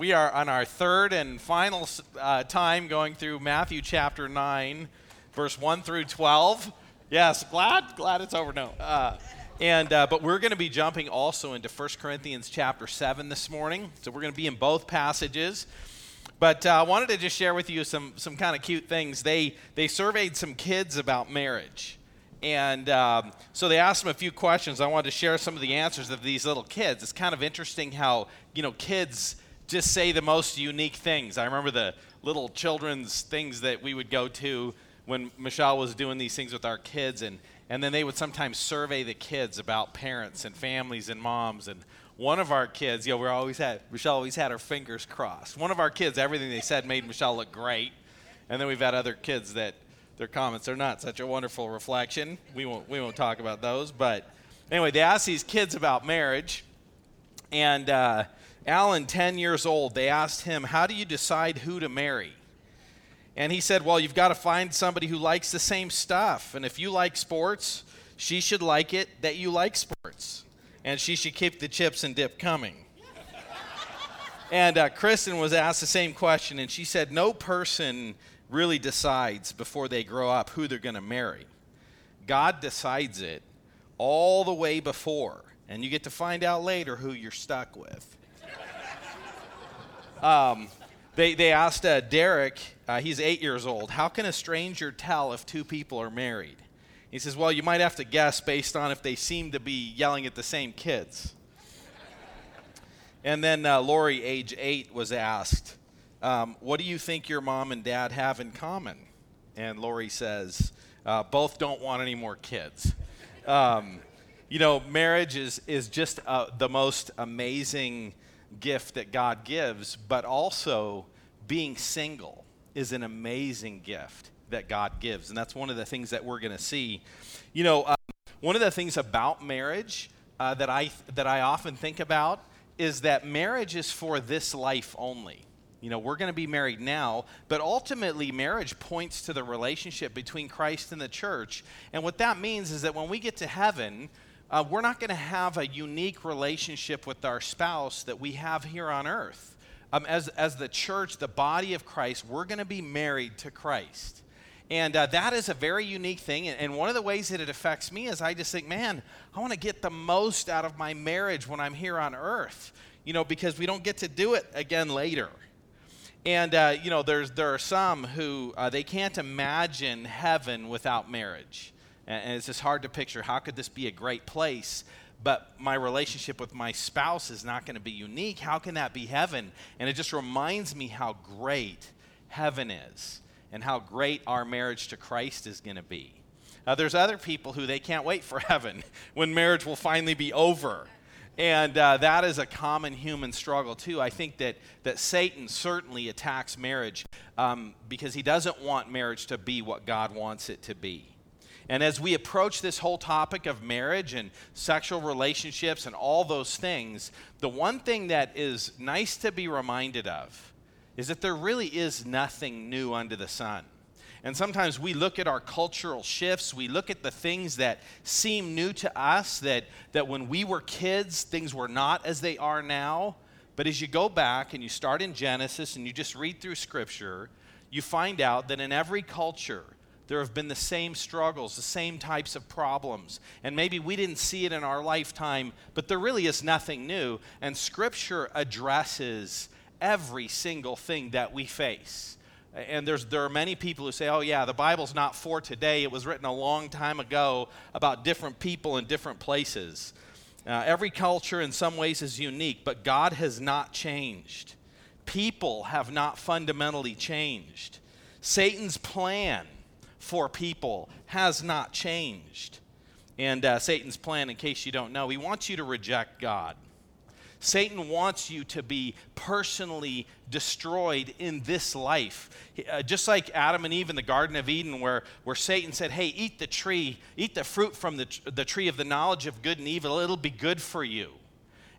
We are on our third and final uh, time going through Matthew chapter 9, verse 1 through 12. Yes, glad, glad it's over. No. Uh, and, uh, but we're going to be jumping also into 1 Corinthians chapter 7 this morning. So we're going to be in both passages. But uh, I wanted to just share with you some, some kind of cute things. They, they surveyed some kids about marriage. And um, so they asked them a few questions. I wanted to share some of the answers of these little kids. It's kind of interesting how, you know, kids just say the most unique things. I remember the little children's things that we would go to when Michelle was doing these things with our kids, and, and then they would sometimes survey the kids about parents and families and moms. And one of our kids, you know, we always had Michelle always had her fingers crossed. One of our kids, everything they said made Michelle look great, and then we've had other kids that their comments are not such a wonderful reflection. We won't we won't talk about those, but anyway, they asked these kids about marriage, and. Uh, Alan, 10 years old, they asked him, How do you decide who to marry? And he said, Well, you've got to find somebody who likes the same stuff. And if you like sports, she should like it that you like sports. And she should keep the chips and dip coming. and uh, Kristen was asked the same question, and she said, No person really decides before they grow up who they're going to marry. God decides it all the way before, and you get to find out later who you're stuck with. Um, they, they asked uh, Derek, uh, he's eight years old, how can a stranger tell if two people are married? He says, well, you might have to guess based on if they seem to be yelling at the same kids. and then uh, Lori, age eight, was asked, um, what do you think your mom and dad have in common? And Lori says, uh, both don't want any more kids. Um, you know, marriage is, is just uh, the most amazing gift that God gives, but also being single is an amazing gift that God gives. And that's one of the things that we're going to see. You know, uh, one of the things about marriage uh, that, I, that I often think about is that marriage is for this life only. You know, we're going to be married now, but ultimately, marriage points to the relationship between Christ and the church. And what that means is that when we get to heaven, uh, we're not going to have a unique relationship with our spouse that we have here on earth. Um, as, as the church, the body of Christ, we're going to be married to Christ. And uh, that is a very unique thing. And, one of the ways that it affects me is I just think, man, I want to get the most out of my marriage when I'm here on earth, you know, because we don't get to do it again later. And, uh, you know, there's, there are some who uh, they can't imagine heaven without marriage. And it's just hard to picture how could this be a great place? But my relationship with my spouse is not going to be unique. How can that be heaven? And it just reminds me how great heaven is and how great our marriage to Christ is going to be. Uh, there's other people who they can't wait for heaven when marriage will finally be over. And uh, that is a common human struggle, too. I think that, that Satan certainly attacks marriage um, because he doesn't want marriage to be what God wants it to be. And as we approach this whole topic of marriage and sexual relationships and all those things, the one thing that is nice to be reminded of is that there really is nothing new under the sun. And sometimes we look at our cultural shifts, we look at the things that seem new to us, that, that when we were kids, things were not as they are now. But as you go back and you start in Genesis and you just read through Scripture, you find out that in every culture, there have been the same struggles, the same types of problems. And maybe we didn't see it in our lifetime, but there really is nothing new. And Scripture addresses every single thing that we face. And there's, there are many people who say, oh, yeah, the Bible's not for today. It was written a long time ago about different people in different places. Uh, every culture, in some ways, is unique, but God has not changed. People have not fundamentally changed. Satan's plan for people has not changed. And uh, Satan's plan, in case you don't know, he wants you to reject God. Satan wants you to be personally destroyed in this life. Uh, just like Adam and Eve in the Garden of Eden, where, where Satan said, Hey, eat the tree, eat the fruit from the, the tree of the knowledge of good and evil, it'll be good for you.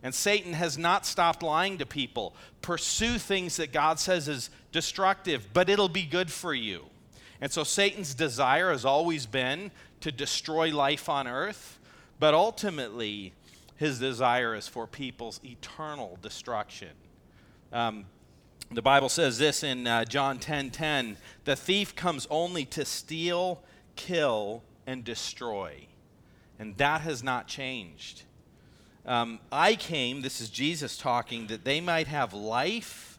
And Satan has not stopped lying to people. Pursue things that God says is destructive, but it'll be good for you. And so Satan's desire has always been to destroy life on earth, but ultimately, his desire is for people's eternal destruction. Um, the Bible says this in uh, John 10 10 the thief comes only to steal, kill, and destroy. And that has not changed. Um, I came, this is Jesus talking, that they might have life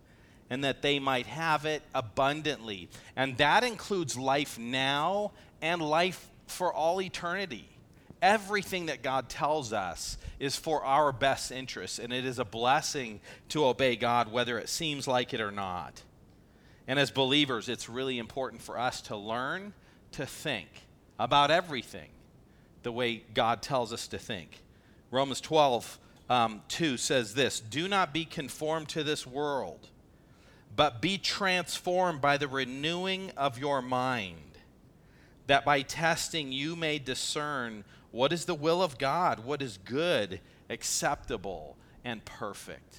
and that they might have it abundantly. And that includes life now and life for all eternity. Everything that God tells us is for our best interest, and it is a blessing to obey God, whether it seems like it or not. And as believers, it's really important for us to learn to think about everything the way God tells us to think. Romans 12, um, 2 says this Do not be conformed to this world, but be transformed by the renewing of your mind, that by testing you may discern what is the will of God? What is good, acceptable, and perfect?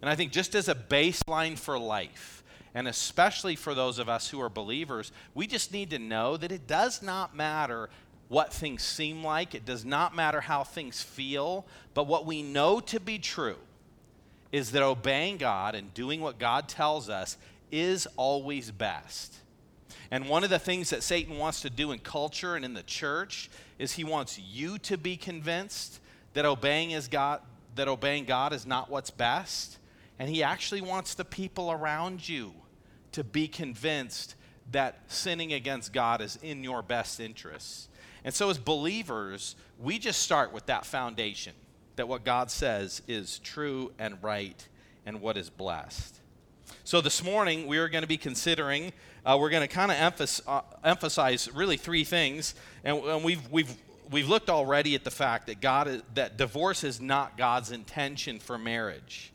And I think just as a baseline for life, and especially for those of us who are believers, we just need to know that it does not matter what things seem like, it does not matter how things feel, but what we know to be true is that obeying God and doing what God tells us is always best. And one of the things that Satan wants to do in culture and in the church is he wants you to be convinced that obeying is God that obeying God is not what's best. And he actually wants the people around you to be convinced that sinning against God is in your best interests. And so, as believers, we just start with that foundation that what God says is true and right and what is blessed. So, this morning we are going to be considering, uh, we're going to kind of emphasize, uh, emphasize really three things. And, and, we've, we've, we've looked already at the fact that, God is, that divorce is not God's intention for marriage.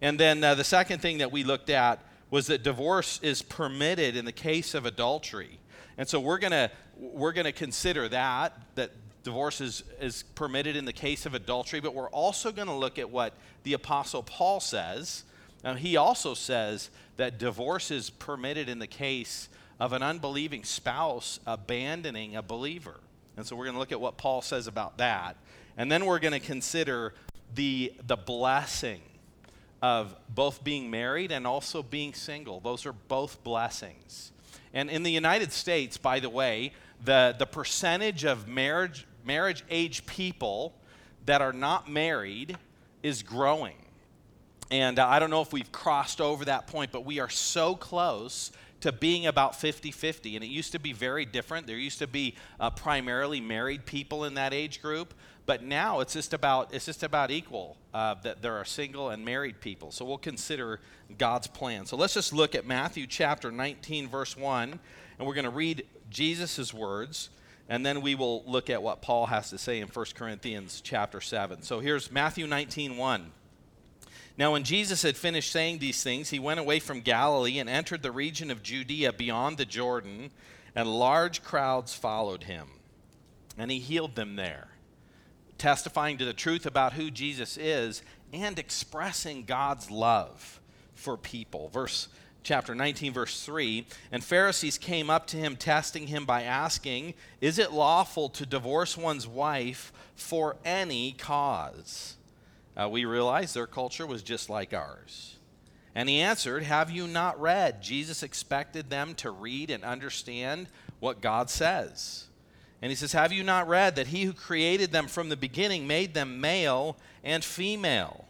And then uh, the second thing that we looked at was that divorce is permitted in the case of adultery. And so we're going to we're to consider that that divorce is, is permitted in the case of adultery, but we're also going to look at what the apostle Paul says now, he also says that divorce is permitted in the case of an unbelieving spouse abandoning a believer. And so we're going to look at what Paul says about that. And then we're going to consider the, the blessing of both being married and also being single. Those are both blessings. And in the United States, by the way, the, the percentage of marriage, marriage age people that are not married is growing. And uh, I don't know if we've crossed over that point, but we are so close to being about 50 50. And it used to be very different. There used to be uh, primarily married people in that age group. But now it's just about, it's just about equal uh, that there are single and married people. So we'll consider God's plan. So let's just look at Matthew chapter 19, verse 1. And we're going to read Jesus' words. And then we will look at what Paul has to say in 1 Corinthians chapter 7. So here's Matthew 19, 1. Now, when Jesus had finished saying these things, he went away from Galilee and entered the region of Judea beyond the Jordan, and large crowds followed him. And he healed them there, testifying to the truth about who Jesus is and expressing God's love for people. Verse chapter 19 verse 3 and pharisees came up to him testing him by asking is it lawful to divorce one's wife for any cause uh, we realize their culture was just like ours. And he answered, Have you not read? Jesus expected them to read and understand what God says. And he says, Have you not read that he who created them from the beginning made them male and female?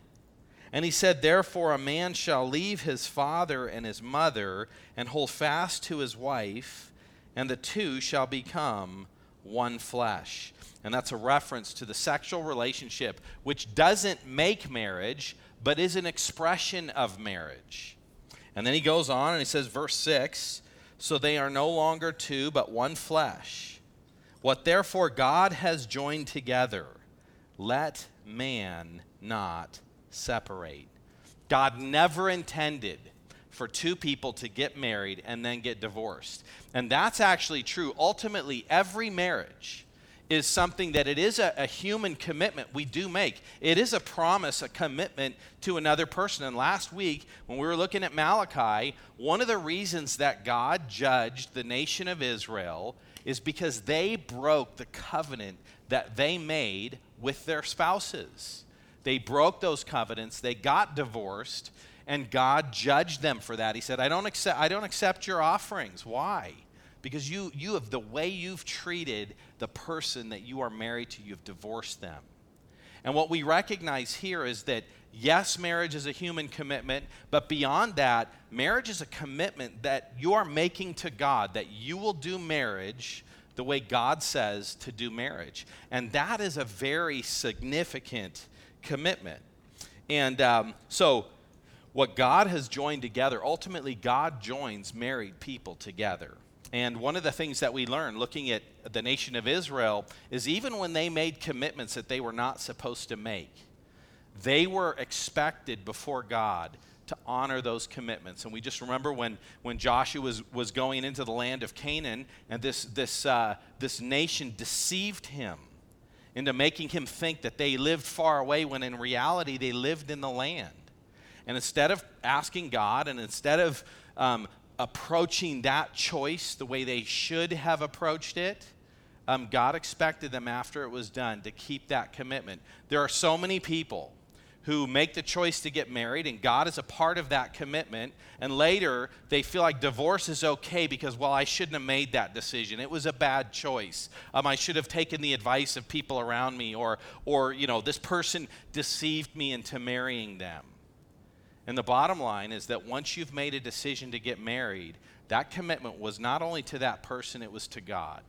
And he said, Therefore, a man shall leave his father and his mother and hold fast to his wife, and the two shall become one flesh. And that's a reference to the sexual relationship, which doesn't make marriage, but is an expression of marriage. And then he goes on and he says, verse 6 So they are no longer two, but one flesh. What therefore God has joined together, let man not separate. God never intended for two people to get married and then get divorced. And that's actually true. Ultimately, every marriage is something that it is a, a, human commitment we do make. It is a promise, a commitment to another person. And last week, when we were looking at Malachi, one of the reasons that God judged the nation of Israel is because they broke the covenant that they made with their spouses. They broke those covenants, they got divorced, And God judged them for that. He said, I don't accept, I don't accept your offerings. Why? Because you, you have the way you've treated the person that you are married to, you've divorced them. And what we recognize here is that yes, marriage is a human commitment, but beyond that, marriage is a commitment that you are making to God, that you will do marriage the way God says to do marriage. And that is a very significant commitment. And um, so, what God has joined together, ultimately, God joins married people together. And one of the things that we learn looking at the nation of Israel is even when they made commitments that they were not supposed to make, they were expected before God to honor those commitments. And we just remember when, when Joshua was, was going into the land of Canaan and this, this, uh, this nation deceived him into making him think that they lived far away when in reality they lived in the land. And instead of asking God and instead of um, approaching that choice the way they should have approached it, um, God expected them after it was done to keep that commitment. There are so many people who make the choice to get married, and God is a part of that commitment. And later, they feel like divorce is okay because, well, I shouldn't have made that decision. It was a bad choice. Um, I should have taken the advice of people around me, or, or, you know, this person deceived me into marrying them. And the bottom line is that once you've made a decision to get married, that commitment was not only to that person, it was to God.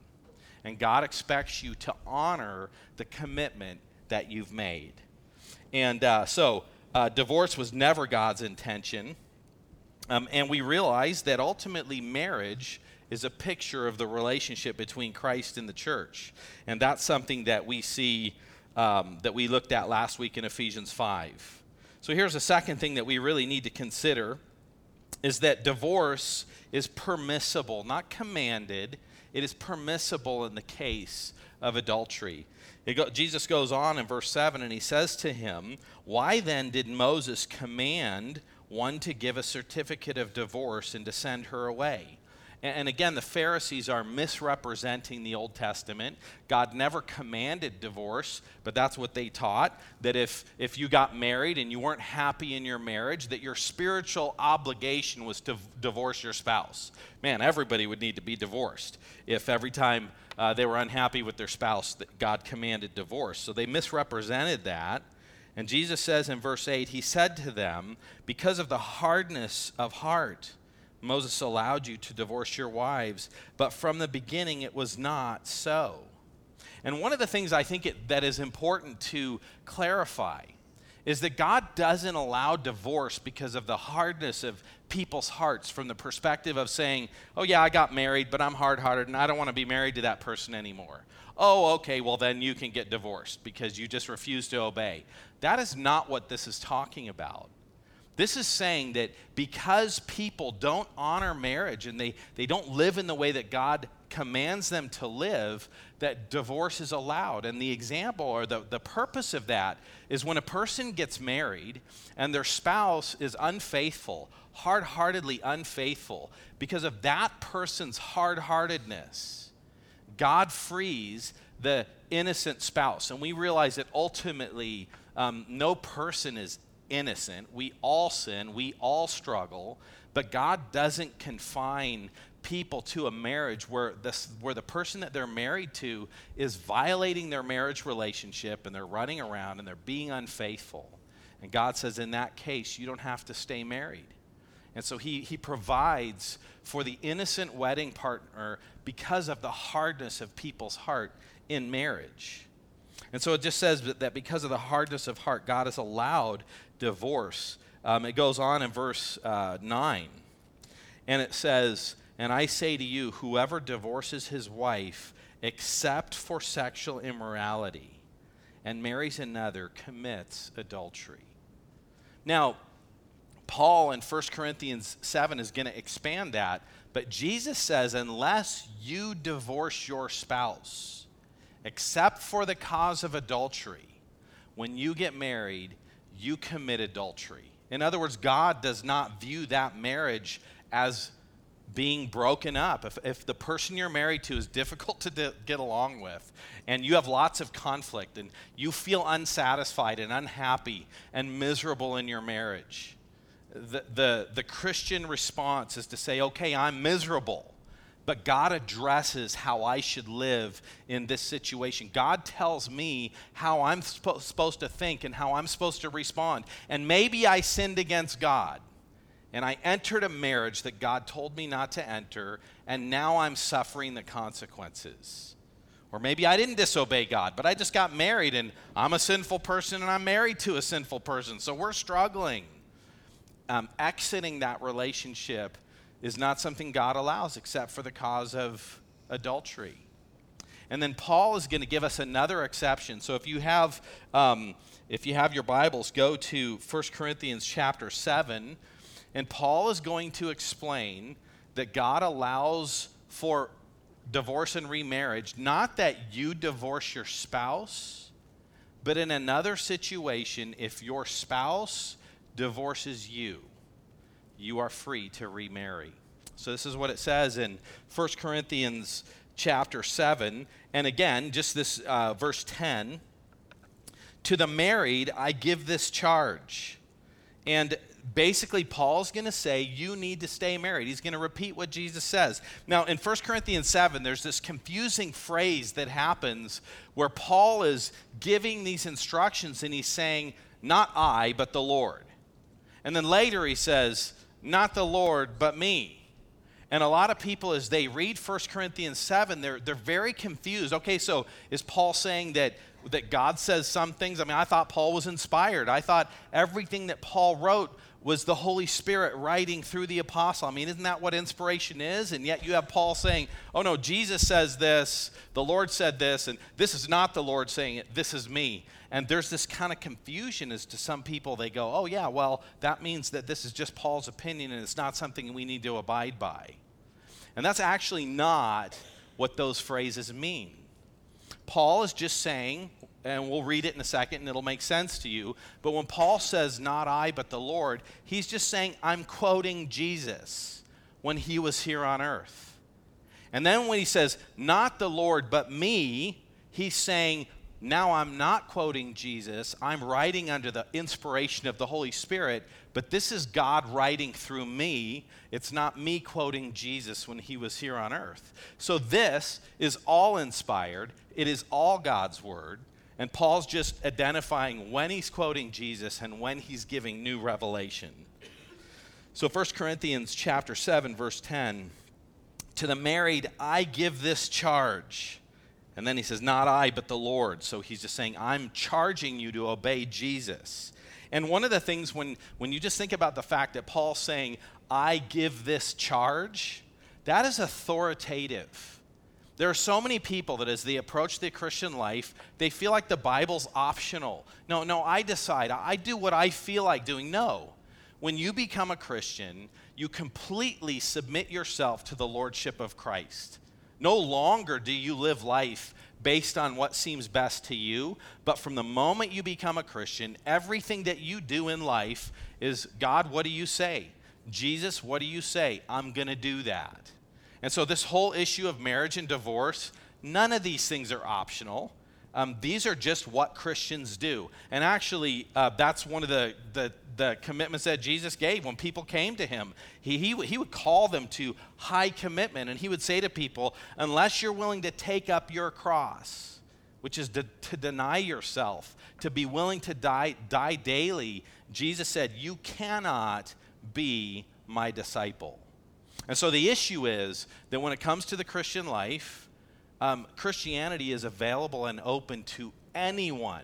And God expects you to honor the commitment that you've made. And uh, so, uh, divorce was never God's intention. Um, and we realize that ultimately marriage is a picture of the relationship between Christ and the church. And that's something that we see, um, that we looked at last week in Ephesians 5. So here's a second thing that we really need to consider is that divorce is permissible, not commanded. It is permissible in the case of adultery. Go, Jesus goes on in verse 7 and he says to him, Why then did Moses command one to give a certificate of divorce and to send her away? And again, the Pharisees are misrepresenting the Old Testament. God never commanded divorce, but that's what they taught that if, if you got married and you weren't happy in your marriage, that your spiritual obligation was to divorce your spouse. Man, everybody would need to be divorced if every time uh, they were unhappy with their spouse that God commanded divorce. So they misrepresented that. And Jesus says in verse 8, He said to them, Because of the hardness of heart, Moses allowed you to divorce your wives, but from the beginning it was not so. And one of the things I think it, that is important to clarify is that God doesn't allow divorce because of the hardness of people's hearts from the perspective of saying, oh, yeah, I got married, but I'm hard hearted and I don't want to be married to that person anymore. Oh, okay, well, then you can get divorced because you just refuse to obey. That is not what this is talking about. This is saying that because people don't honor marriage and they, they don't live in the way that God commands them to live, that divorce is allowed. And the example or the, the purpose of that is when a person gets married and their spouse is unfaithful, hard heartedly unfaithful, because of that person's hard heartedness, God frees the innocent spouse. And we realize that ultimately, um, no person is innocent. We all sin, we all struggle, but God doesn't confine people to a marriage where, this, where the person that they're married to is violating their marriage relationship and they're running around and they're being unfaithful. And God says, in that case, you don't have to stay married. And so he, he provides for the innocent wedding partner because of the hardness of people's heart in marriage. And so it just says that because of the hardness of heart, God has allowed divorce. Um, it goes on in verse uh, 9, and it says, And I say to you, whoever divorces his wife except for sexual immorality and marries another commits adultery. Now, Paul in 1 Corinthians 7 is going to expand that, but Jesus says, unless you divorce your spouse, except for the cause of adultery, when you get married, you commit adultery. In other words, God does not view that marriage as being broken up. If, if the person you're married to is difficult to di- get along with, and you have lots of conflict, and you feel unsatisfied and unhappy and miserable in your marriage, the, the, the Christian response is to say, okay, I'm miserable but God addresses how I should live in this situation. God tells me how I'm supposed to think and how I'm supposed to respond. And maybe I sinned against God and I entered a marriage that God told me not to enter, and now I'm suffering the consequences. Or maybe I didn't disobey God, but I just got married and I'm a sinful person and I'm married to a sinful person, so we're struggling. Um, exiting that relationship is not something God allows except for the cause of adultery. And then Paul is going to give us another exception. So if you have, um, if you have your Bibles, go to 1 Corinthians chapter 7, and Paul is going to explain that God allows for divorce and remarriage, not that you divorce your spouse, but in another situation, if your spouse divorces you you are free to remarry. So this is what it says in 1 Corinthians chapter 7. And again, just this uh, verse 10 To the married, I give this charge. And basically, Paul's going to say, You need to stay married. He's going to repeat what Jesus says. Now, in 1 Corinthians 7, there's this confusing phrase that happens where Paul is giving these instructions and he's saying, Not I, but the Lord. And then later he says, not the Lord, but me. And a lot of people, as they read 1 Corinthians 7, they're, they're very confused. Okay, so is Paul saying that, that God says some things? I mean, I thought Paul was inspired. I thought everything that Paul wrote was the Holy Spirit writing through the apostle. I mean, isn't that what inspiration is? And yet you have Paul saying, oh no, Jesus says this, the Lord said this, and this is not the Lord saying it, this is me. And there's this kind of confusion as to some people, they go, oh, yeah, well, that means that this is just Paul's opinion and it's not something we need to abide by. And that's actually not what those phrases mean. Paul is just saying, and we'll read it in a second and it'll make sense to you, but when Paul says, not I, but the Lord, he's just saying, I'm quoting Jesus when he was here on earth. And then when he says, not the Lord, but me, he's saying, now I'm not quoting Jesus, I'm writing under the inspiration of the Holy Spirit, but this is God writing through me. It's not me quoting Jesus when he was here on earth. So this is all inspired, it is all God's word. And Paul's just identifying when he's quoting Jesus and when he's giving new revelation. So 1 Corinthians chapter 7 verse 10 to the married I give this charge and then he says, Not I, but the Lord. So he's just saying, I'm charging you to obey Jesus. And one of the things when, when you just think about the fact that Paul's saying, I give this charge, that is authoritative. There are so many people that as they approach the Christian life, they feel like the Bible's optional. No, no, I decide. I do what I feel like doing. No. When you become a Christian, you completely submit yourself to the Lordship of Christ. No longer do you live life based on what seems best to you, but from the moment you become a Christian, everything that you do in life is God, what do you say? Jesus, what do you say? I'm going to do that. And so, this whole issue of marriage and divorce, none of these things are optional. Um, these are just what Christians do. And actually, uh, that's one of the, the, the, commitments that Jesus gave when people came to him. He, he, he would call them to high commitment, and he would say to people, unless you're willing to take up your cross, which is to, to deny yourself, to be willing to die, die daily, Jesus said, you cannot be my disciple. And so the issue is that when it comes to the Christian life, um, Christianity is available and open to anyone.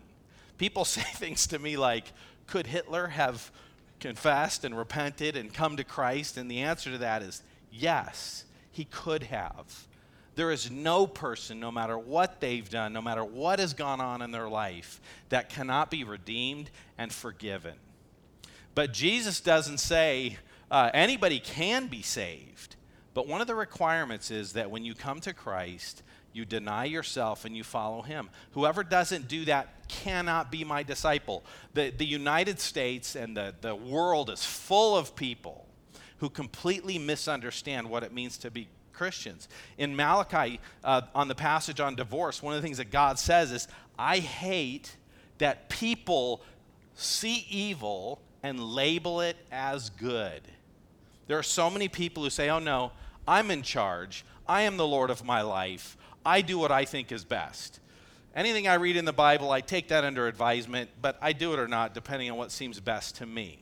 People say things to me like, could Hitler have confessed and repented and come to Christ? And the answer to that is yes, he could have. There is no person, no matter what they've done, no matter what has gone on in their life, that cannot be redeemed and forgiven. But Jesus doesn't say uh, anybody can be saved. But one of the requirements is that when you come to Christ, you deny yourself and you follow him. Whoever doesn't do that cannot be my disciple. The, the United States and the, the world is full of people who completely misunderstand what it means to be Christians. In Malachi, uh, on the passage on divorce, one of the things that God says is, I hate that people see evil and label it as good. There are so many people who say, oh no, I'm in charge. I am the Lord of my life. I do what I think is best. Anything I read in the Bible, I take that under advisement, but I do it or not depending on what seems best to me.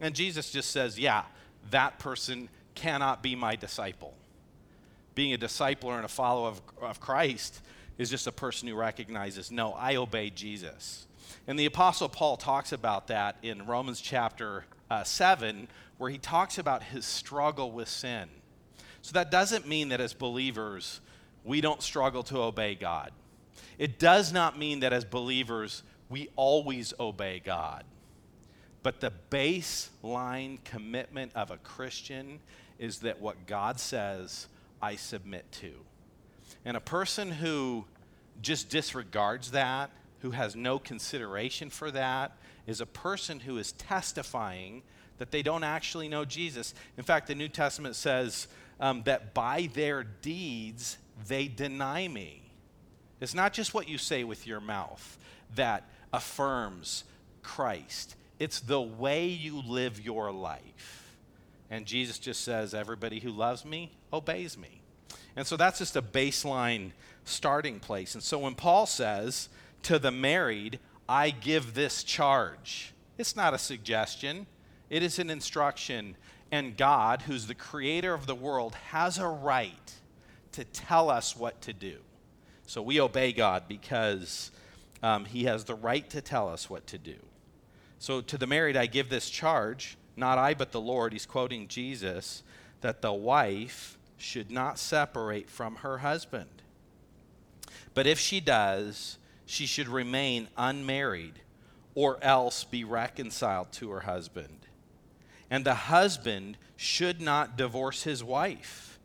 And Jesus just says, yeah, that person cannot be my disciple. Being a disciple and a follower of, of Christ is just a person who recognizes, no, I obey Jesus. And the Apostle Paul talks about that in Romans chapter uh, 7, where he talks about his struggle with sin. So that doesn't mean that as believers, we don't struggle to obey God. It does not mean that as believers, we always obey God. But the baseline commitment of a Christian is that what God says, I submit to. And a person who just disregards that, who has no consideration for that, is a person who is testifying that they don't actually know Jesus. In fact, the New Testament says um, that by their deeds they deny me. It's not just what you say with your mouth that affirms Christ, it's the way you live your life. And Jesus just says, Everybody who loves me obeys me. And so that's just a baseline starting place. And so when Paul says to the married, I give this charge, it's not a suggestion, it is an instruction. And God, who's the creator of the world, has a right to tell us what to do. So we obey God because um, He has the right to tell us what to do. So to the married, I give this charge, not I, but the Lord. He's quoting Jesus, that the wife should not separate from her husband. But if she does, she should remain unmarried or else be reconciled to her husband. And the husband should not divorce his wife.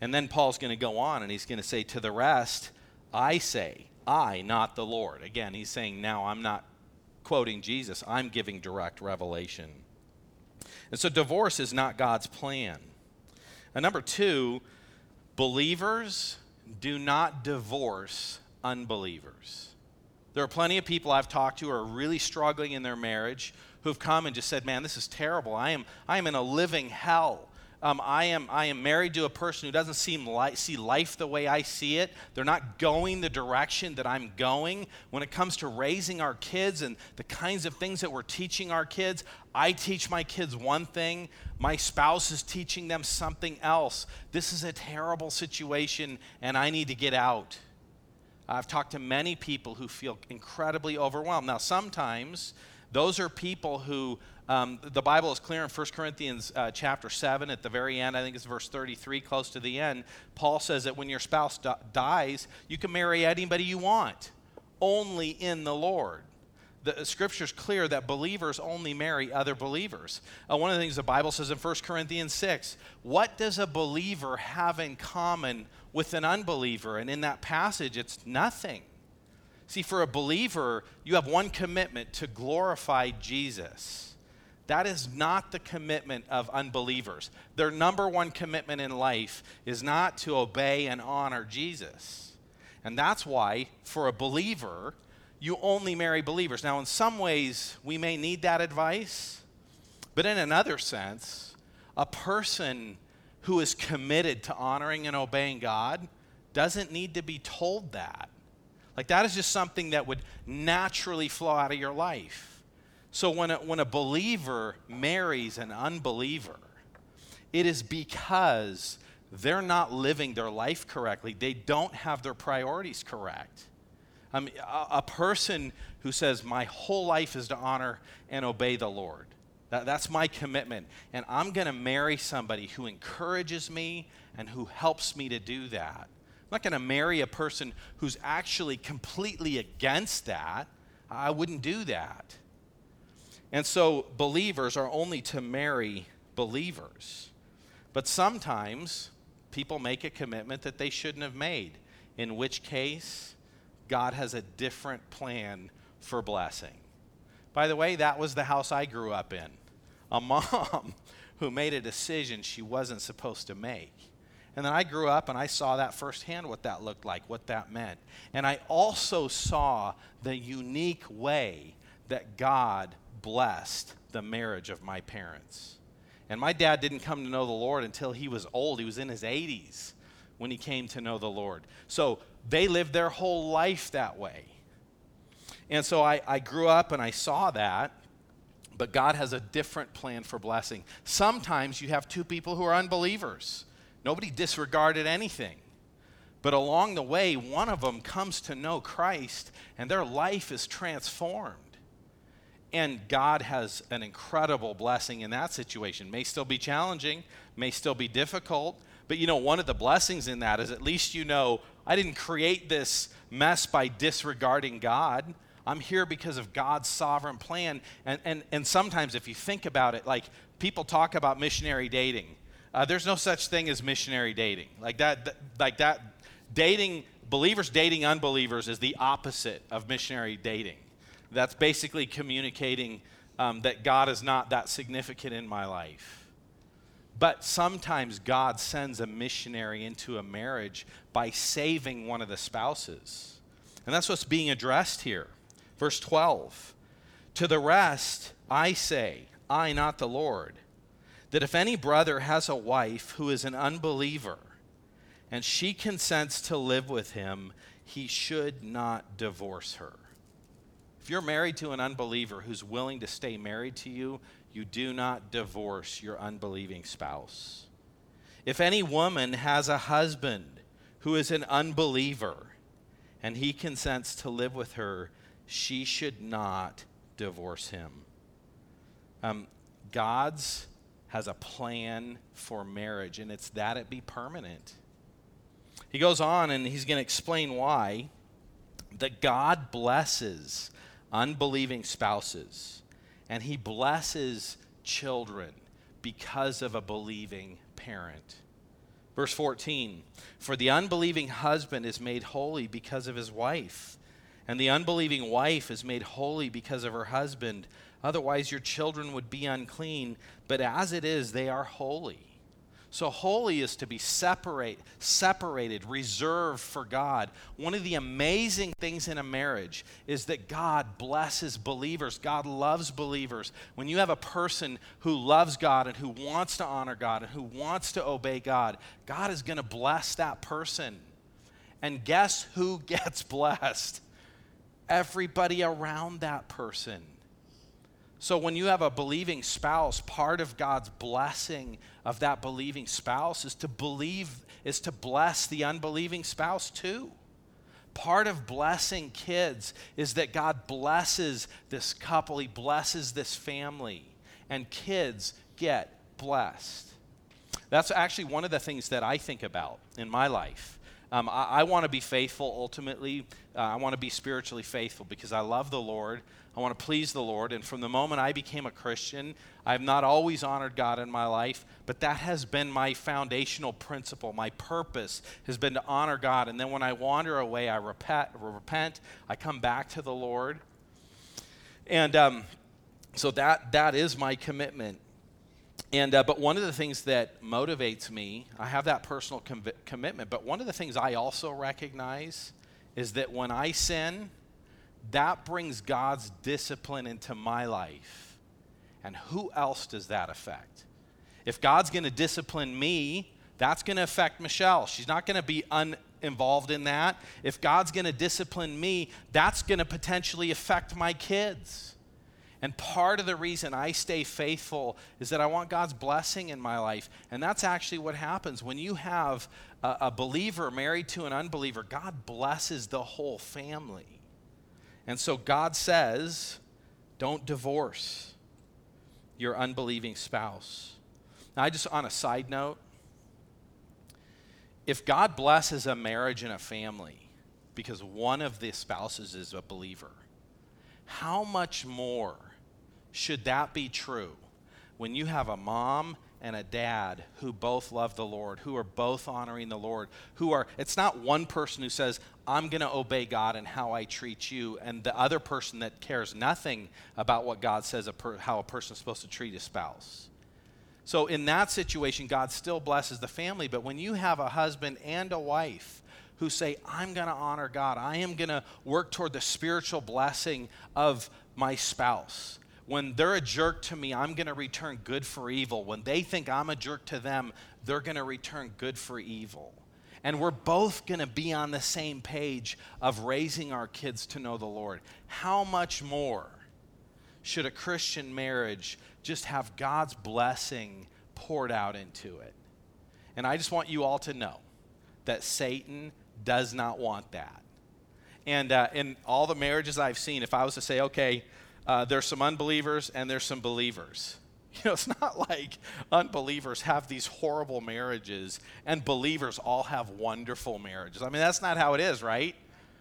And then Paul's going to go on and he's going to say, To the rest, I say, I, not the Lord. Again, he's saying, Now I'm not quoting Jesus, I'm giving direct revelation. And so divorce is not God's plan. And number two, believers do not divorce unbelievers. There are plenty of people I've talked to who are really struggling in their marriage who've come and just said, Man, this is terrible. I am, I am in a living hell. Um, I, am, I am married to a person who doesn't seem like, see life the way I see it. They're not going the direction that I'm going. When it comes to raising our kids and the kinds of things that we're teaching our kids, I teach my kids one thing, my spouse is teaching them something else. This is a terrible situation, and I need to get out. I've talked to many people who feel incredibly overwhelmed. Now, sometimes those are people who um, the Bible is clear in 1 Corinthians uh, chapter 7 at the very end, I think it's verse 33, close to the end. Paul says that when your spouse dies, you can marry anybody you want, only in the Lord. The scripture is clear that believers only marry other believers. Uh, one of the things the Bible says in 1 Corinthians 6 what does a believer have in common with an unbeliever? And in that passage, it's nothing. See, for a believer, you have one commitment to glorify Jesus. That is not the commitment of unbelievers. Their number one commitment in life is not to obey and honor Jesus. And that's why, for a believer, you only marry believers. Now, in some ways, we may need that advice, but in another sense, a person who is committed to honoring and obeying God doesn't need to be told that. Like, that is just something that would naturally flow out of your life. So, when a, when a believer marries an unbeliever, it is because they're not living their life correctly. They don't have their priorities correct. I mean, a, a person who says, My whole life is to honor and obey the Lord. That, that's my commitment. And I'm going to marry somebody who encourages me and who helps me to do that. I'm not going to marry a person who's actually completely against that. I wouldn't do that. And so believers are only to marry believers. But sometimes people make a commitment that they shouldn't have made, in which case God has a different plan for blessing. By the way, that was the house I grew up in. A mom who made a decision she wasn't supposed to make. And then I grew up and I saw that firsthand what that looked like, what that meant. And I also saw the unique way that God blessed the marriage of my parents. And my dad didn't come to know the Lord until he was old. He was in his 80s when he came to know the Lord. So they lived their whole life that way. And so I, I grew up and I saw that, but God has a different plan for blessing. Sometimes you have two people who are unbelievers. Nobody disregarded anything. But along the way, one of them comes to know Christ and their life is transformed. And God has an incredible blessing in that situation. May still be challenging, may still be difficult, but you know, one of the blessings in that is at least you know I didn't create this mess by disregarding God. I'm here because of God's sovereign plan. And, and, and sometimes, if you think about it, like people talk about missionary dating, uh, there's no such thing as missionary dating. Like that, th- like that, dating, believers dating unbelievers is the opposite of missionary dating. That's basically communicating um, that God is not that significant in my life. But sometimes God sends a missionary into a marriage by saving one of the spouses. And that's what's being addressed here. Verse 12 To the rest, I say, I, not the Lord, that if any brother has a wife who is an unbeliever, and she consents to live with him, he should not divorce her. If you're married to an unbeliever who's willing to stay married to you, you do not divorce your unbelieving spouse. If any woman has a husband who is an unbeliever and he consents to live with her, she should not divorce him. Um, God's has a plan for marriage, and it's that it be permanent. He goes on and he's going to explain why that God blesses unbelieving spouses and he blesses children because of a believing parent. Verse 14 For the unbelieving husband is made holy because of his wife, and the unbelieving wife is made holy because of her husband. Otherwise, your children would be unclean, but as it is, they are holy. So holy is to be separate, separated, reserved for God. One of the amazing things in a marriage is that God blesses believers. God loves believers. When you have a person who loves God and who wants to honor God and who wants to obey God, God is going to bless that person. And guess who gets blessed? Everybody around that person. So when you have a believing spouse, part of God's blessing of that believing spouse is to believe is to bless the unbelieving spouse too. Part of blessing kids is that God blesses this couple, he blesses this family, and kids get blessed. That's actually one of the things that I think about in my life. Um, I, I want to be faithful ultimately. Uh, I want to be spiritually faithful because I love the Lord. I want to please the Lord. And from the moment I became a Christian, I've not always honored God in my life, but that has been my foundational principle. My purpose has been to honor God. And then when I wander away, I repent, repent I come back to the Lord. And um, so that, that is my commitment. And, uh, but one of the things that motivates me, I have that personal commitment, but one of the things I also recognize is that when I sin, that brings God's discipline into my life. And who else does that affect? If God's going to discipline me, that's going to affect Michelle. She's not going to be uninvolved in that. If God's going to discipline me, that's going to potentially affect my kids. And part of the reason I stay faithful is that I want God's blessing in my life. And that's actually what happens. When you have a, a believer married to an unbeliever, God blesses the whole family. And so God says, don't divorce your unbelieving spouse. Now, I just, on a side note, if God blesses a marriage and a family because one of the spouses is a believer, how much more should that be true when you have a mom and a dad who both love the Lord, who are both honoring the Lord, who are, it's not one person who says, I'm going to obey God and how I treat you, and the other person that cares nothing about what God says, a per, how a person is supposed to treat a spouse. So in that situation, God still blesses the family, but when you have a husband and a wife, who say, I'm going to honor God. I am going to work toward the spiritual blessing of my spouse when they're a jerk to me, I'm going to return good for evil. When they think I'm a jerk to them, they're going to return good for evil. And we're both going to be on the same page of raising our kids to know the Lord. How much more should a Christian marriage just have God's blessing poured out into it? And I just want you all to know that Satan does not want that. And uh, in all the marriages I've seen, if I was to say, okay, uh, there's some unbelievers and there's some believers. You know, it's not like unbelievers have these horrible marriages and believers all have wonderful marriages. I mean, that's not how it is, right?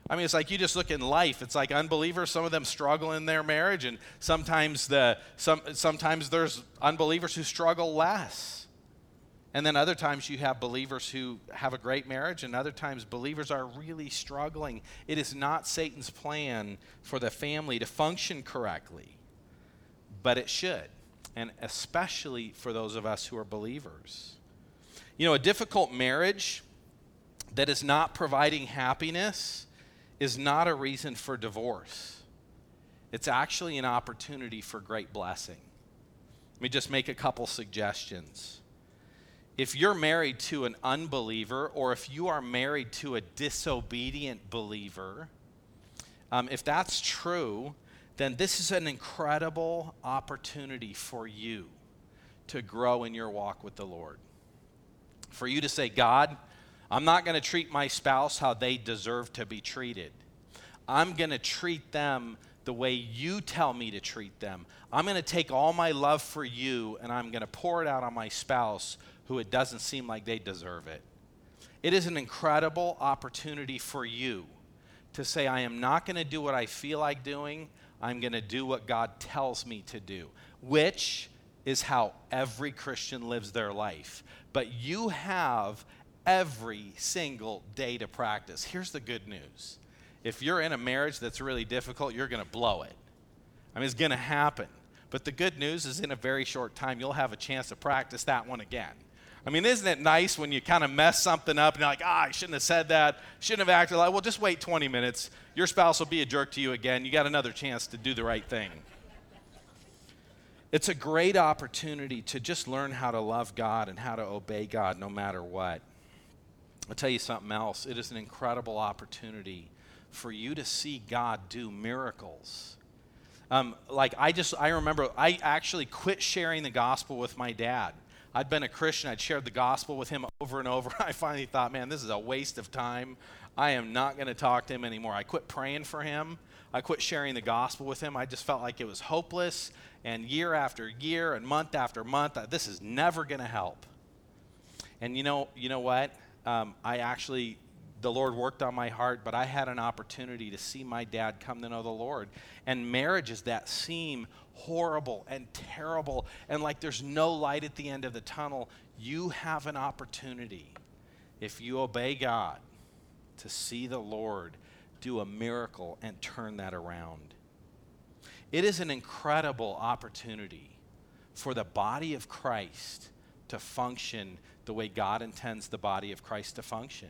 I mean, it's like you just look in life. It's like unbelievers, some of them struggle in their marriage, and sometimes the some sometimes there's unbelievers who struggle less. And then other times you have believers who have a great marriage, and other times believers are really struggling. It is not Satan's plan for the family to function correctly, but it should, and especially for those of us who are believers. You know, a difficult marriage that is not providing happiness is not a reason for divorce. It's actually an opportunity for great blessing. Let me just make a couple suggestions if you're married to an unbeliever or if you are married to a disobedient believer, um, if that's true, then this is an incredible opportunity for you to grow in your walk with the Lord. For you to say, God, I'm not going to treat my spouse how they deserve to be treated. I'm going to treat them the way you tell me to treat them. I'm going to take all my love for you and I'm going to pour it out on my spouse who it doesn't seem like they deserve it. It is an incredible opportunity for you to say, I am not going to do what I feel like doing. I'm going to do what God tells me to do, which is how every Christian lives their life. But you have every single day to practice. Here's the good news if you're in a marriage that's really difficult, you're going to blow it. I mean, it's going to happen. But the good news is, in a very short time, you'll have a chance to practice that one again. I mean, isn't it nice when you kind of mess something up and you're like, ah, I shouldn't have said that, shouldn't have acted like, well, just wait 20 minutes. Your spouse will be a jerk to you again. You got another chance to do the right thing. It's a great opportunity to just learn how to love God and how to obey God no matter what. I'll tell you something else. It is an incredible opportunity for you to see God do miracles. Um, like I just, I remember I actually quit sharing the gospel with my dad I'd been a Christian, I'd shared the gospel with him over and over. I finally thought, man, this is a waste of time. I am not going to talk to him anymore. I quit praying for him. I quit sharing the gospel with him. I just felt like it was hopeless. And year after year and month after month, this is never going to help. And you know, you know what? Um, I actually the Lord worked on my heart, but I had an opportunity to see my dad come to know the Lord. And marriages that seem horrible and terrible and like there's no light at the end of the tunnel, you have an opportunity, if you obey God, to see the Lord do a miracle and turn that around. It is an incredible opportunity for the body of Christ to function the way God intends the body of Christ to function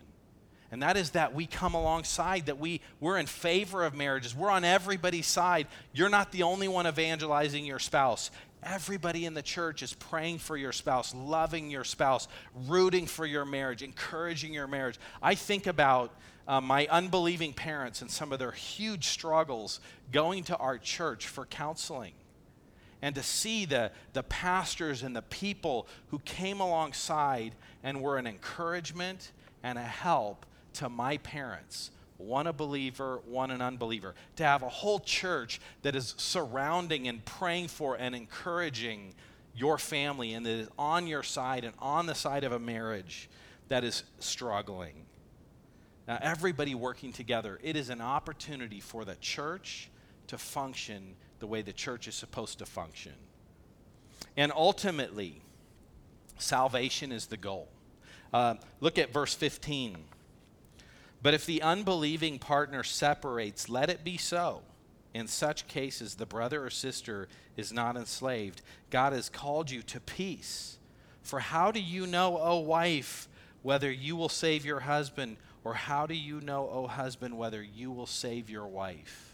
and that is that we come alongside that we we're in favor of marriages. We're on everybody's side. You're not the only one evangelizing your spouse. Everybody in the church is praying for your spouse loving your spouse rooting for your marriage encouraging your marriage. I think about uh, my unbelieving parents and some of their huge struggles going to our church for counseling. And to see the, the pastors and the people who came alongside and were an encouragement and a help to my parents, one a believer, one an unbeliever, to have a whole church that is surrounding and praying for and encouraging your family and that is on your side and on the side of a marriage that is struggling. Now, everybody working together, it is an opportunity for the church to function the way the church is supposed to function. And ultimately, salvation is the goal. Uh, look at verse 15. But if the unbelieving partner separates, let it be so. In such cases, the brother or sister is not enslaved. God has called you to peace. For how do you know, O wife, whether you will save your husband? Or how do you know, O husband, whether you will save your wife?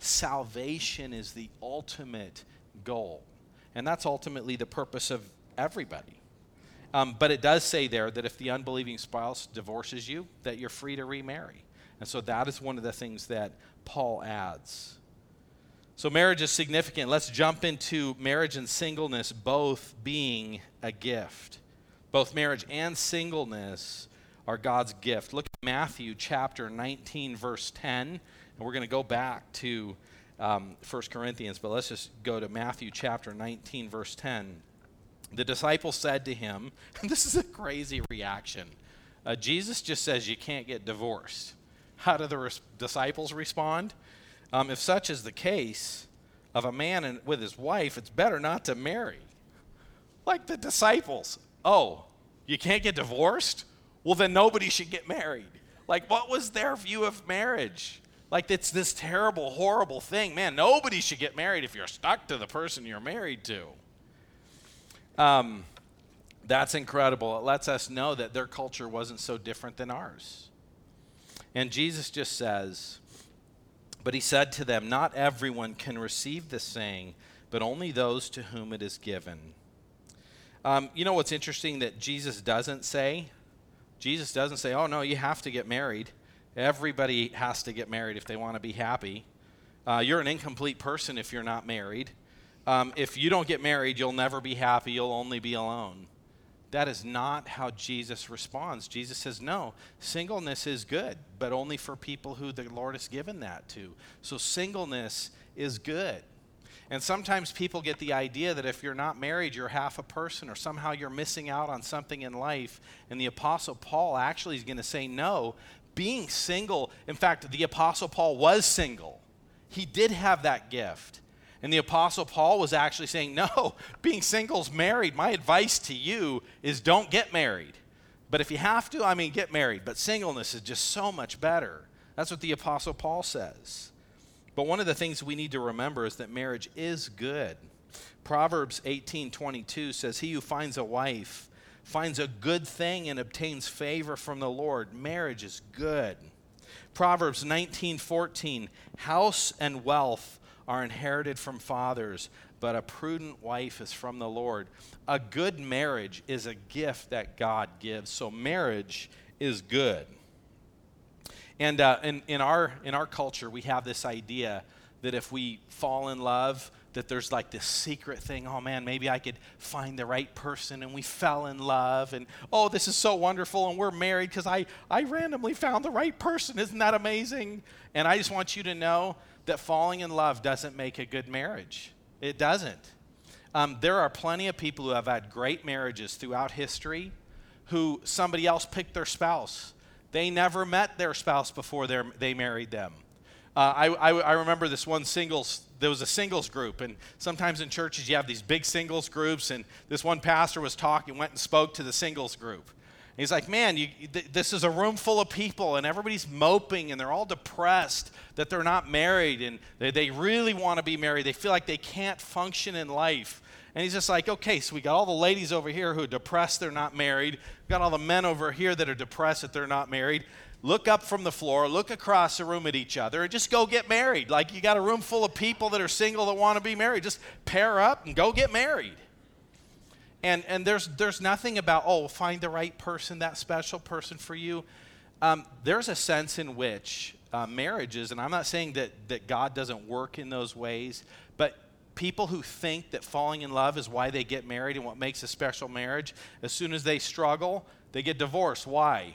salvation is the ultimate goal. And that's ultimately the purpose of everybody. Um, but it does say there that if the unbelieving spouse divorces you, that you're free to remarry. And so that is one of the things that Paul adds. So marriage is significant. Let's jump into marriage and singleness both being a gift. Both marriage and singleness are God's gift. Look at Matthew chapter 19, verse 10. And we're going to go back to um, 1 Corinthians, but let's just go to Matthew chapter 19, verse 10. The disciples said to him, this is a crazy reaction. Uh, Jesus just says you can't get divorced. How do the res- disciples respond? Um, if such is the case of a man and, with his wife, it's better not to marry. Like the disciples. Oh, you can't get divorced? Well, then nobody should get married. Like, what was their view of marriage? Like, it's this terrible, horrible thing. Man, nobody should get married if you're stuck to the person you're married to. Um, that's incredible. It lets us know that their culture wasn't so different than ours. And Jesus just says, But he said to them, Not everyone can receive this saying, but only those to whom it is given. Um, you know what's interesting that Jesus doesn't say? Jesus doesn't say, Oh, no, you have to get married. Everybody has to get married if they want to be happy. Uh, you're an incomplete person if you're not married. Um, if you don't get married, you'll never be happy. You'll only be alone. That is not how Jesus responds. Jesus says, no, singleness is good, but only for people who the Lord has given that to. So singleness is good. And sometimes people get the idea that if you're not married, you're half a person, or somehow you're missing out on something in life. And the Apostle Paul actually is going to say, no, being single, in fact, the Apostle Paul was single. He did have that gift. And the Apostle Paul was actually saying, No, being single's married. My advice to you is don't get married. But if you have to, I mean, get married. But singleness is just so much better. That's what the Apostle Paul says. But one of the things we need to remember is that marriage is good. Proverbs 18:22 says, "He who finds a wife finds a good thing and obtains favor from the Lord." Marriage is good. Proverbs 19:14, "House and wealth are inherited from fathers, but a prudent wife is from the Lord. A good marriage is a gift that God gives. So marriage is good. And uh, in, in, our, in our culture, we have this idea that if we fall in love, that there's like this secret thing oh man maybe i could find the right person and we fell in love and oh this is so wonderful and we're married because I, I randomly found the right person isn't that amazing and i just want you to know that falling in love doesn't make a good marriage. It doesn't. Um, there are plenty of people who have had great marriages throughout history who somebody else picked their spouse. They never met their spouse before they married them. Uh, I, I, I, remember this one singles, there was a singles group, and sometimes in churches you have these big singles groups, and this one pastor was talking, went and spoke to the singles group. He's like, man, you, th- this is a room full of people, and everybody's moping, and they're all depressed that they're not married, and they, they really want to be married. They feel like they can't function in life. And he's just like, okay, so we got all the ladies over here who are depressed they're not married. We got all the men over here that are depressed that they're not married. Look up from the floor, look across the room at each other, and just go get married. Like you got a room full of people that are single that want to be married. Just pair up and go get married. And, and there's, there's nothing about, oh, find the right person, that special person for you. Um, there's a sense in which uh, marriages, and I'm not saying that, that God doesn't work in those ways, but people who think that falling in love is why they get married and what makes a special marriage, as soon as they struggle, they get divorced. Why?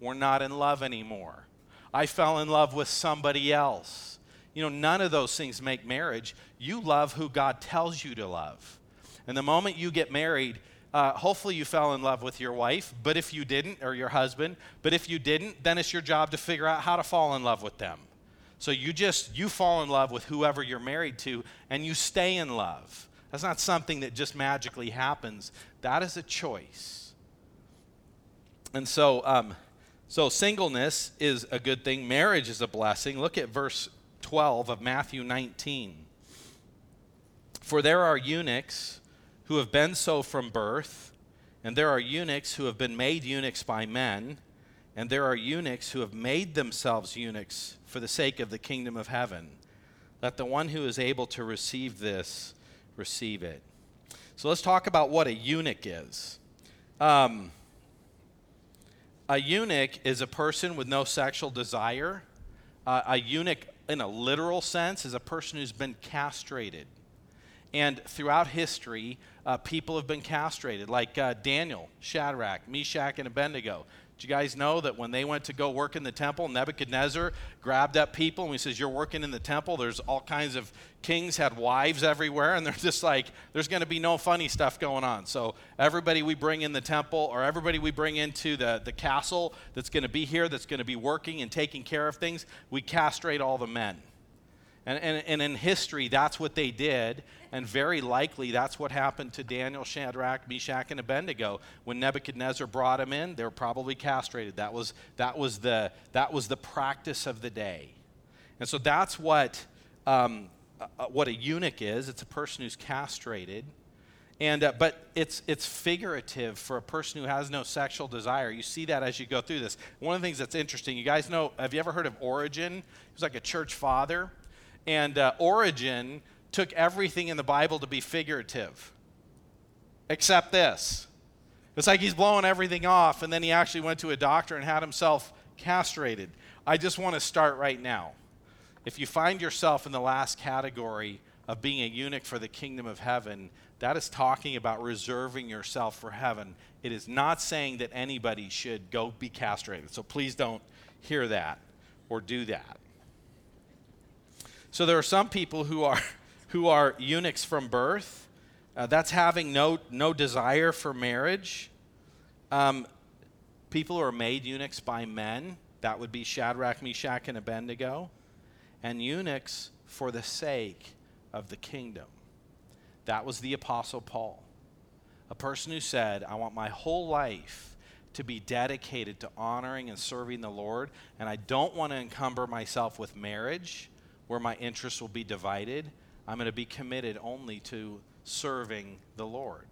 We're not in love anymore. I fell in love with somebody else. You know, none of those things make marriage. You love who God tells you to love. And the moment you get married, uh, hopefully you fell in love with your wife, but if you didn't, or your husband, but if you didn't, then it's your job to figure out how to fall in love with them. So you just, you fall in love with whoever you're married to, and you stay in love. That's not something that just magically happens. That is a choice. And so, um, so singleness is a good thing. Marriage is a blessing. Look at verse 12 of Matthew 19. For there are eunuchs who have been so from birth, and there are eunuchs who have been made eunuchs by men, and there are eunuchs who have made themselves eunuchs for the sake of the kingdom of heaven. Let the one who is able to receive this receive it. So let's talk about what a eunuch is. Um, a eunuch is a person with no sexual desire. Uh, a eunuch, in a literal sense, is a person who's been castrated. And throughout history, uh, people have been castrated, like uh, Daniel, Shadrach, Meshach, and Abednego. Do you guys know that when they went to go work in the temple, Nebuchadnezzar grabbed up people and he says, You're working in the temple. There's all kinds of kings had wives everywhere, and they're just like, There's going to be no funny stuff going on. So, everybody we bring in the temple or everybody we bring into the, the castle that's going to be here, that's going to be working and taking care of things, we castrate all the men. And, and, and in history, that's what they did. And very likely, that's what happened to Daniel, Shadrach, Meshach, and Abednego. When Nebuchadnezzar brought them in, they were probably castrated. That was, that was, the, that was the practice of the day. And so that's what, um, uh, what a eunuch is it's a person who's castrated. And, uh, but it's, it's figurative for a person who has no sexual desire. You see that as you go through this. One of the things that's interesting, you guys know, have you ever heard of Origen? He was like a church father. And uh, Origen took everything in the Bible to be figurative, except this. It's like he's blowing everything off, and then he actually went to a doctor and had himself castrated. I just want to start right now. If you find yourself in the last category of being a eunuch for the kingdom of heaven, that is talking about reserving yourself for heaven. It is not saying that anybody should go be castrated. So please don't hear that or do that. So there are some people who are, who are eunuchs from birth. Uh, that's having no, no desire for marriage. Um, people who are made eunuchs by men, that would be Shadrach, Meshach, and Abednego. And eunuchs for the sake of the kingdom. That was the Apostle Paul, a person who said, I want my whole life to be dedicated to honoring and serving the Lord, and I don't want to encumber myself with marriage where my interests will be divided. I'm going to be committed only to serving the Lord.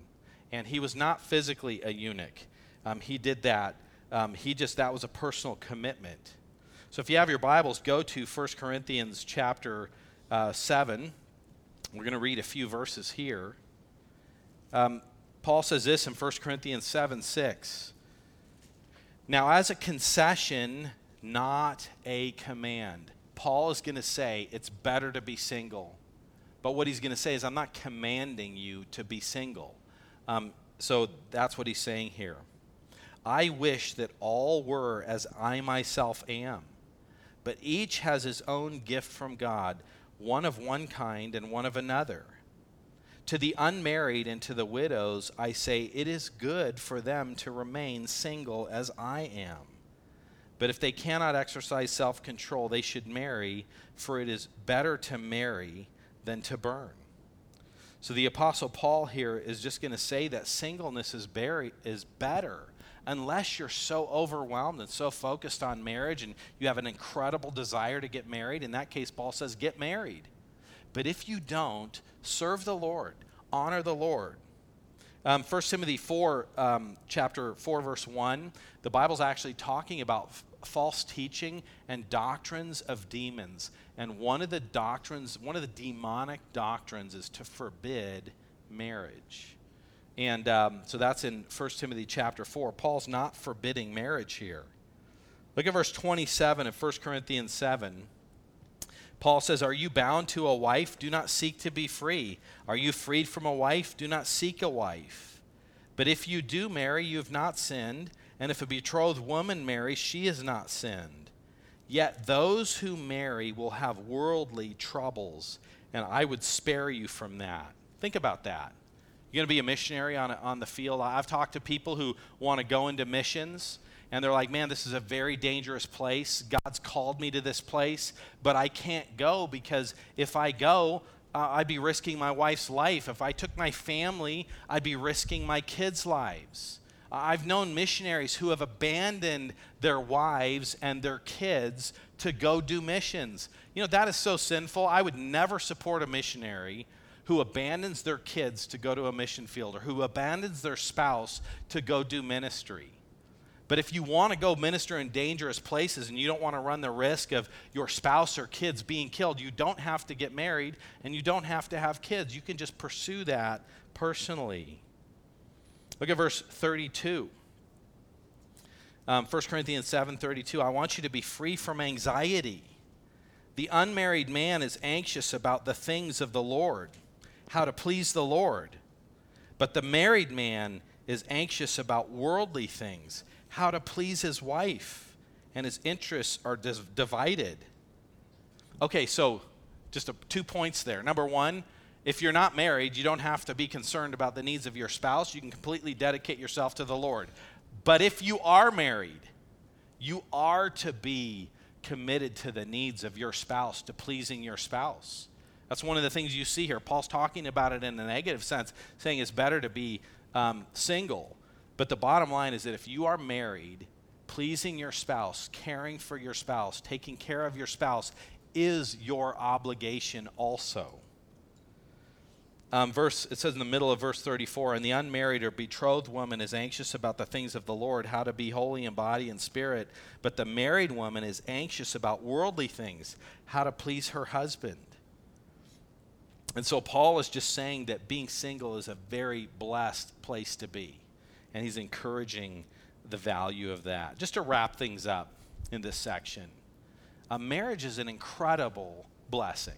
And he was not physically a eunuch. Um, he did that. Um, he just, that was a personal commitment. So if you have your Bibles, go to 1 Corinthians chapter uh, 7. We're going to read a few verses here. Um, Paul says this in 1 Corinthians 7 6. Now, as a concession, not a command. Paul is going to say it's better to be single. But what he's going to say is, I'm not commanding you to be single. Um, so that's what he's saying here. I wish that all were as I myself am, but each has his own gift from God, one of one kind and one of another. To the unmarried and to the widows, I say, it is good for them to remain single as I am. But if they cannot exercise self control, they should marry, for it is better to marry than to burn. So the Apostle Paul here is just going to say that singleness is, is better unless you're so overwhelmed and so focused on marriage and you have an incredible desire to get married. In that case, Paul says, get married. But if you don't, serve the Lord, honor the Lord. Um, 1 Timothy 4, um, chapter 4, verse 1, the Bible's actually talking about false teaching and doctrines of demons. And one of the doctrines, one of the demonic doctrines is to forbid marriage. And um, so that's in 1 Timothy chapter 4. Paul's not forbidding marriage here. Look at verse 27 of 1 Corinthians 7. Paul says, Are you bound to a wife? Do not seek to be free. Are you freed from a wife? Do not seek a wife. But if you do marry, you have not sinned. And if a betrothed woman marries, she has not sinned. Yet those who marry will have worldly troubles, and I would spare you from that. Think about that. You're going to be a missionary on, on the field. I've talked to people who want to go into missions, and they're like, man, this is a very dangerous place. God's called me to this place, but I can't go because if I go, uh, I'd be risking my wife's life. If I took my family, I'd be risking my kids' lives. I've known missionaries who have abandoned their wives and their kids to go do missions. You know, that is so sinful. I would never support a missionary who abandons their kids to go to a mission field or who abandons their spouse to go do ministry. But if you want to go minister in dangerous places and you don't want to run the risk of your spouse or kids being killed, you don't have to get married and you don't have to have kids. You can just pursue that personally. Look at verse 32. Um, 1 Corinthians 7:32 I want you to be free from anxiety. The unmarried man is anxious about the things of the Lord, how to please the Lord. But the married man is anxious about worldly things, how to please his wife, and his interests are divided. Okay, so just a, two points there. Number one, if you're not married, you don't have to be concerned about the needs of your spouse. You can completely dedicate yourself to the Lord. But if you are married, you are to be committed to the needs of your spouse, to pleasing your spouse. That's one of the things you see here. Paul's talking about it in a negative sense, saying it's better to be um, single but the bottom line is that if you are married, pleasing your spouse, caring for your spouse, taking care of your spouse is your obligation also. Um, verse it says in the middle of verse 34 and the unmarried or betrothed woman is anxious about the things of the lord how to be holy in body and spirit. But the married woman is anxious about worldly things how to please her husband. And so paul is just saying that being single is a very blessed place to be and he's encouraging the value of that. Just to wrap things up in this section, a marriage is an incredible blessing.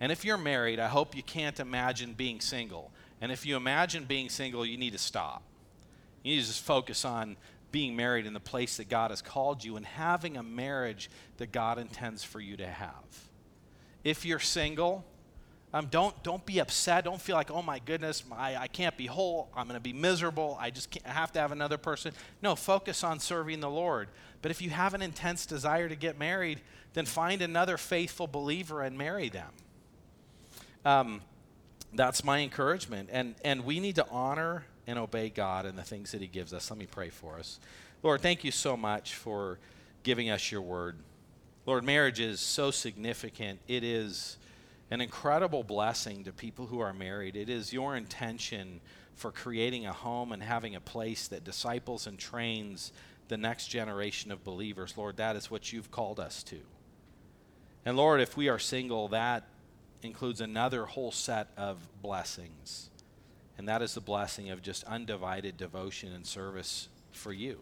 And if you're married, I hope you can't imagine being single. And if you imagine being single, you need to stop. You need to just focus on being married in the place that God has called you and having a marriage that God intends for you to have. If you're single, um, don't, don't be upset. Don't feel like, oh my goodness, my, I can't be whole. I'm going to be miserable. I just can't, I have to have another person. No, focus on serving the Lord. But if you have an intense desire to get married, then find another faithful believer and marry them. Um, that's my encouragement. And, and we need to honor and obey God and the things that He gives us. Let me pray for us. Lord, thank you so much for giving us your word. Lord, marriage is so significant. It is an incredible blessing to people who are married. It is your intention for creating a home and having a place that disciples and trains the next generation of believers. Lord, that is what you've called us to. And Lord, if we are single, that includes another whole set of blessings. And that is the blessing of just undivided devotion and service for you.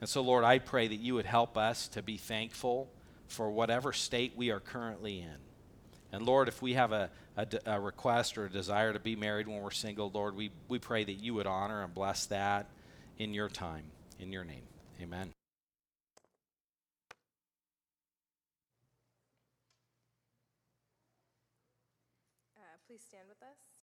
And so, Lord, I pray that you would help us to be thankful for whatever state we are currently in. And Lord, if we have a, a, a, request or a desire to be married when we're single, Lord, we, we pray that you would honor and bless that in your time, in your name. Amen.